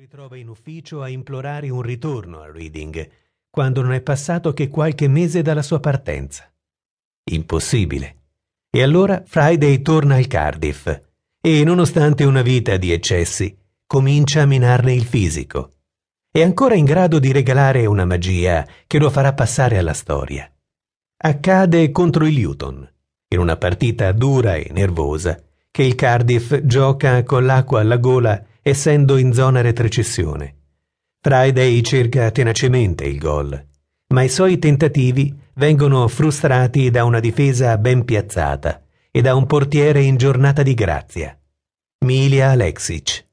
ritrova in ufficio a implorare un ritorno a Reading, quando non è passato che qualche mese dalla sua partenza. Impossibile. E allora Friday torna al Cardiff e, nonostante una vita di eccessi, comincia a minarne il fisico. È ancora in grado di regalare una magia che lo farà passare alla storia. Accade contro il Luton, in una partita dura e nervosa, che il Cardiff gioca con l'acqua alla gola essendo in zona retrocessione. Friday cerca tenacemente il gol, ma i suoi tentativi vengono frustrati da una difesa ben piazzata e da un portiere in giornata di grazia, Milia Alexic.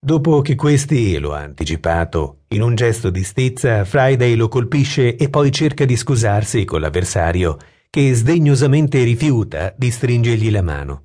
Dopo che questi lo ha anticipato, in un gesto di stizza, Friday lo colpisce e poi cerca di scusarsi con l'avversario, che sdegnosamente rifiuta di stringergli la mano.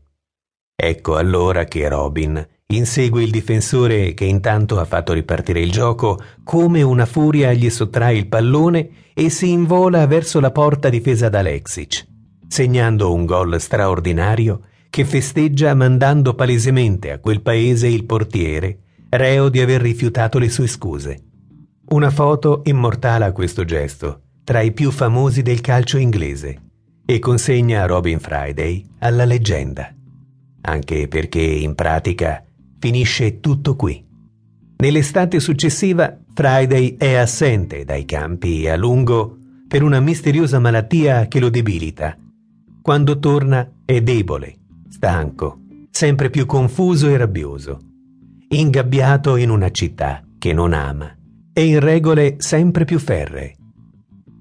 Ecco allora che Robin insegue il difensore che intanto ha fatto ripartire il gioco, come una furia gli sottrae il pallone e si invola verso la porta difesa da Alexic, segnando un gol straordinario che festeggia mandando palesemente a quel paese il portiere, reo di aver rifiutato le sue scuse. Una foto immortala questo gesto, tra i più famosi del calcio inglese, e consegna Robin Friday alla leggenda, anche perché in pratica finisce tutto qui. Nell'estate successiva Friday è assente dai campi a lungo per una misteriosa malattia che lo debilita. Quando torna è debole, stanco, sempre più confuso e rabbioso, ingabbiato in una città che non ama e in regole sempre più ferree.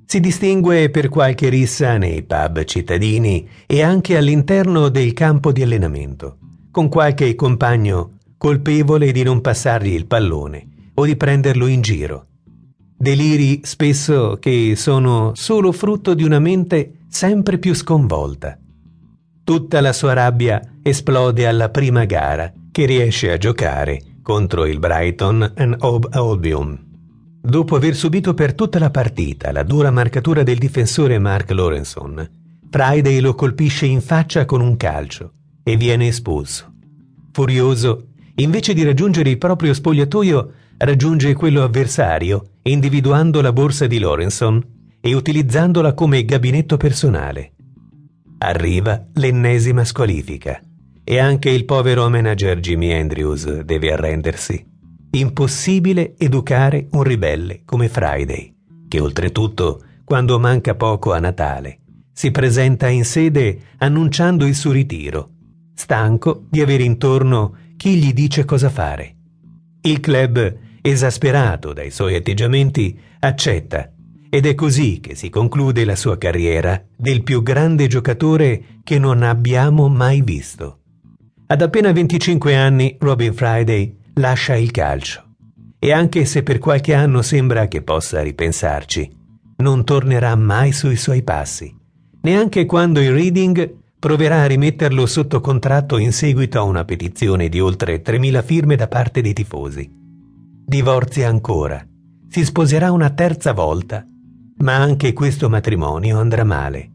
Si distingue per qualche rissa nei pub cittadini e anche all'interno del campo di allenamento, con qualche compagno colpevole di non passargli il pallone o di prenderlo in giro. Deliri spesso che sono solo frutto di una mente sempre più sconvolta. Tutta la sua rabbia esplode alla prima gara che riesce a giocare contro il Brighton and Hove Albion. Dopo aver subito per tutta la partita la dura marcatura del difensore Mark Lawrenson, Friday lo colpisce in faccia con un calcio e viene espulso. Furioso, invece di raggiungere il proprio spogliatoio, raggiunge quello avversario, individuando la borsa di Lorenson e utilizzandola come gabinetto personale. Arriva l'ennesima squalifica e anche il povero manager Jimmy Andrews deve arrendersi. Impossibile educare un ribelle come Friday, che oltretutto, quando manca poco a Natale, si presenta in sede annunciando il suo ritiro, stanco di avere intorno chi gli dice cosa fare. Il club, esasperato dai suoi atteggiamenti, accetta ed è così che si conclude la sua carriera del più grande giocatore che non abbiamo mai visto. Ad appena 25 anni Robin Friday lascia il calcio e anche se per qualche anno sembra che possa ripensarci, non tornerà mai sui suoi passi, neanche quando il Reading proverà a rimetterlo sotto contratto in seguito a una petizione di oltre 3.000 firme da parte dei tifosi. Divorzia ancora, si sposerà una terza volta, ma anche questo matrimonio andrà male.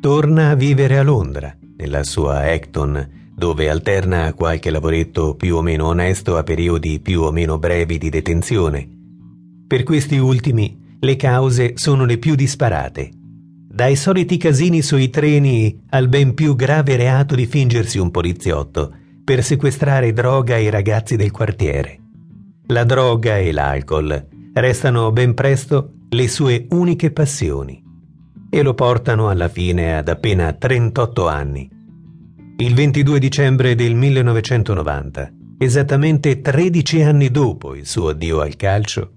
Torna a vivere a Londra, nella sua Acton, dove alterna qualche lavoretto più o meno onesto a periodi più o meno brevi di detenzione. Per questi ultimi le cause sono le più disparate dai soliti casini sui treni al ben più grave reato di fingersi un poliziotto per sequestrare droga ai ragazzi del quartiere. La droga e l'alcol restano ben presto le sue uniche passioni e lo portano alla fine ad appena 38 anni. Il 22 dicembre del 1990, esattamente 13 anni dopo il suo addio al calcio,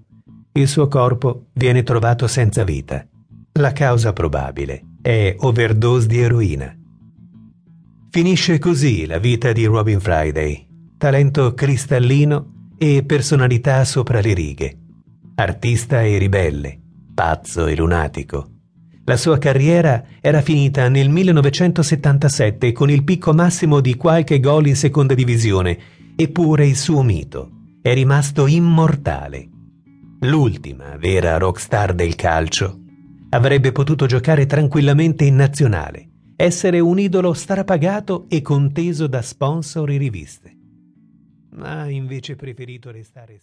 il suo corpo viene trovato senza vita la causa probabile è overdose di eroina. Finisce così la vita di Robin Friday, talento cristallino e personalità sopra le righe, artista e ribelle, pazzo e lunatico. La sua carriera era finita nel 1977 con il picco massimo di qualche gol in seconda divisione, eppure il suo mito è rimasto immortale. L'ultima vera rockstar del calcio Avrebbe potuto giocare tranquillamente in nazionale, essere un idolo strapagato e conteso da sponsor e riviste. Ma ha invece preferito restare